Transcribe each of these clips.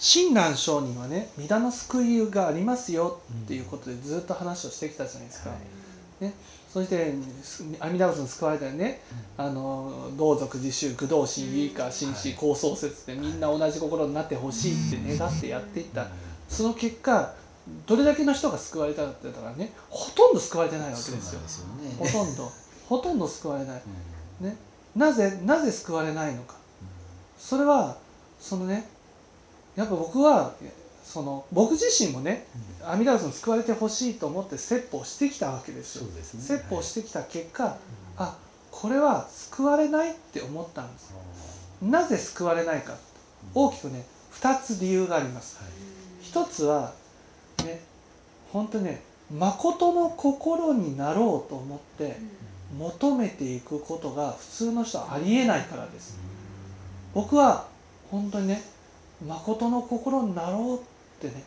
親鸞上人はね「弥陀の救いがありますよ」っていうことでずっと話をしてきたじゃないですか。ね、そして阿弥陀仏に救われたよね、あの同族自習駆動心唯花心死高創設でみんな同じ心になってほしいって願ってやっていったその結果どれだけの人が救われたかって言ったらねほとんど救われてないわけですよ。ね、ほとんどほとんど救われない。ね、なぜなぜ救われないのか。それはそのねやっぱ僕はその僕自身もね阿弥陀仏に救われてほしいと思って説法してきたわけですよ。そうですね。説法してきた結果、あこれは救われないって思ったんです。なぜ救われないか。大きくね2つ理由があります。一つはね本当にね誠の心になろうと思って求めていくことが普通の人はありえないからです。僕は本当にね誠の心になろうってね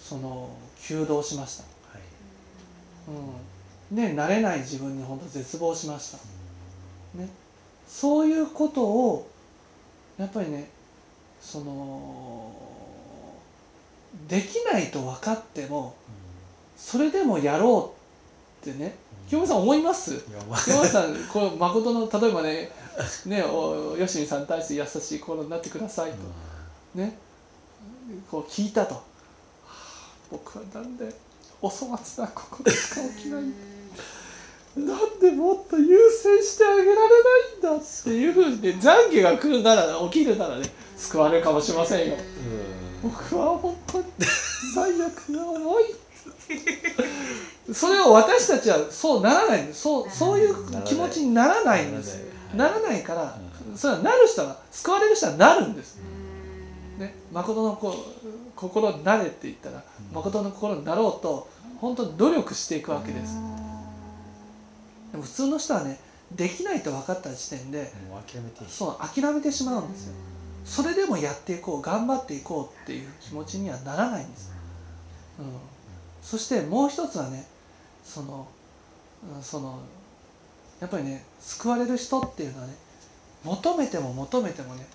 その求道しました、はい。うん、で慣れない自分に本当絶望しました、ね、そういうことをやっぱりねそのできないと分かってもそれでもやろうってね清美さん思います？清美さんこの誠の例えばねねおよしみさんに対して優しい心になってくださいとね。こう聞いたと、はあ僕はなんでお粗末な心しか起きないんだ。なんでもっと優先してあげられないんだっていうふうにね懺悔が来るなら起きるならね救われるかもしれませんよ。僕は本当に罪悪が重い。それを私たちはそうならないんです。そうそういう気持ちにならないんです。ならない。からそれはなる人は救われる人はなるんですね、誠のこ心になれって言ったら誠の心になろうと本当に努力していくわけです。でも普通の人はねできないと分かった時点でもう諦めてそう諦めてしまうんですよ。それでもやっていこう頑張っていこうっていう気持ちにはならないんです、うん、そしてもう一つはねそのうんそのやっぱりね救われる人っていうのはね求めても求めてもね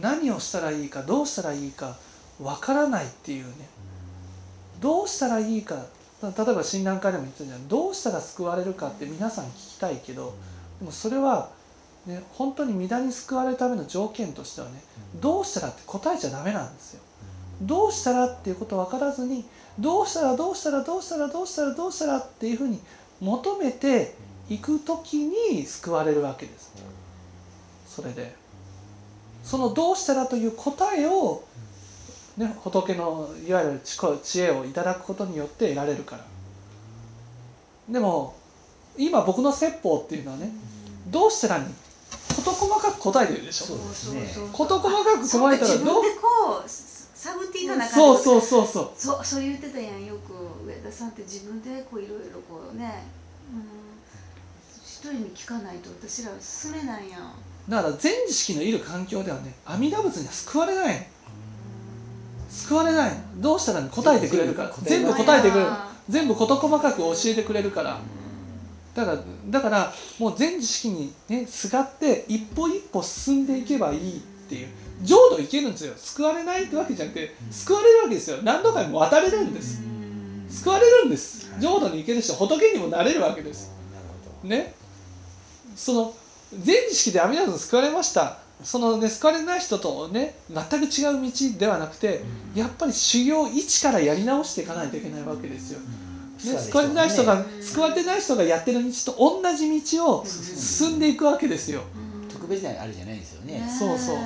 何をしたらいいかどうしたらいいかわからないっていうねどうしたらいいか例えば診断会でも言ってたじゃんどうしたら救われるかって皆さん聞きたいけどでもそれは、ね、本当に御霊に救われるための条件としてはねどうしたらって答えちゃダメなんですよ。どうしたらっていうこと分からずにどうしたらどうしたらどうしたらどうしたらどうしたらっていうふうに求めていく時に救われるわけです。それでそのどうしたらという答えを、ね、仏のいわゆる知知恵をいただくことによって得られるから。でも今僕の説法っていうのはねどうしたらに事細かく答えてるでしょ。そうですね。事細かく答えたら自分どうでこう探っていかなあかんそうそうそうそう。そうそれ言ってたやんよく上田さんって自分でこういろいろこうね、うん、一人に聞かないと私らは進めないやんだから全知識のいる環境ではね阿弥陀仏には救われない。の救われない。のどうしたら答えてくれるか。ら全部答えてくれる。全部事細かく教えてくれるから。だからだからもう全知識にねすがって一歩一歩進んでいけばいいっていう。浄土いけるんですよ。救われないってわけじゃなくて救われるわけですよ。何度かにも渡れるんです。救われるんです。浄土に行ける人仏にもなれるわけです。ね。その全知識で阿弥陀仏に救われました。そのね救われない人とね全く違う道ではなくてやっぱり修行一からやり直していかないといけないわけですよ。ね、救われない人が救われてない人がやってる道と同じ道を進んでいくわけですよ。特別なあれじゃないですよね。そうそう。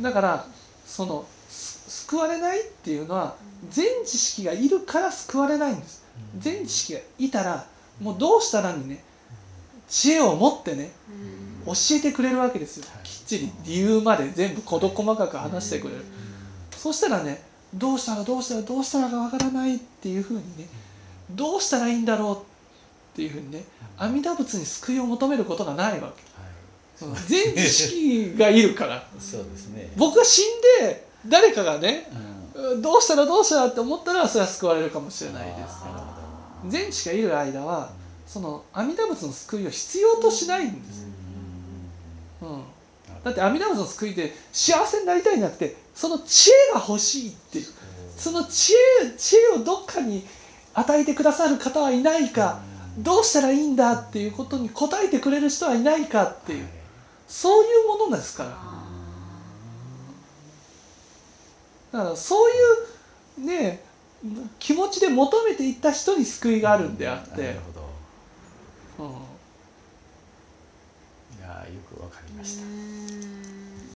だからそのす救われないっていうのは全知識がいるから救われないんです。全知識がいたらもうどうしたらにね知恵を持ってね教えてくれるわけですよ。きっちり。理由まで全部事細かく話してくれる。そしたらねどうしたらどうしたらどうしたらかわからないっていうふうにねどうしたらいいんだろうっていうふうにね阿弥陀仏に救いを求めることがないわけはい全知識がいるからそうですね僕が死んで誰かがねうんどうしたらどうしたらって思ったらそれは救われるかもしれないです全知がいる間はその阿弥陀仏の救いを必要としないんです、うん、だって阿弥陀仏の救いで幸せになりたいんじゃなくてその知恵が欲しいっていう。その知恵知恵をどっかに与えてくださる方はいないか。どうしたらいいんだっていうことに答えてくれる人はいないかっていう。そういうものですから。だからそういうね気持ちで求めていった人に救いがあるんであっていやよくわかりました。うん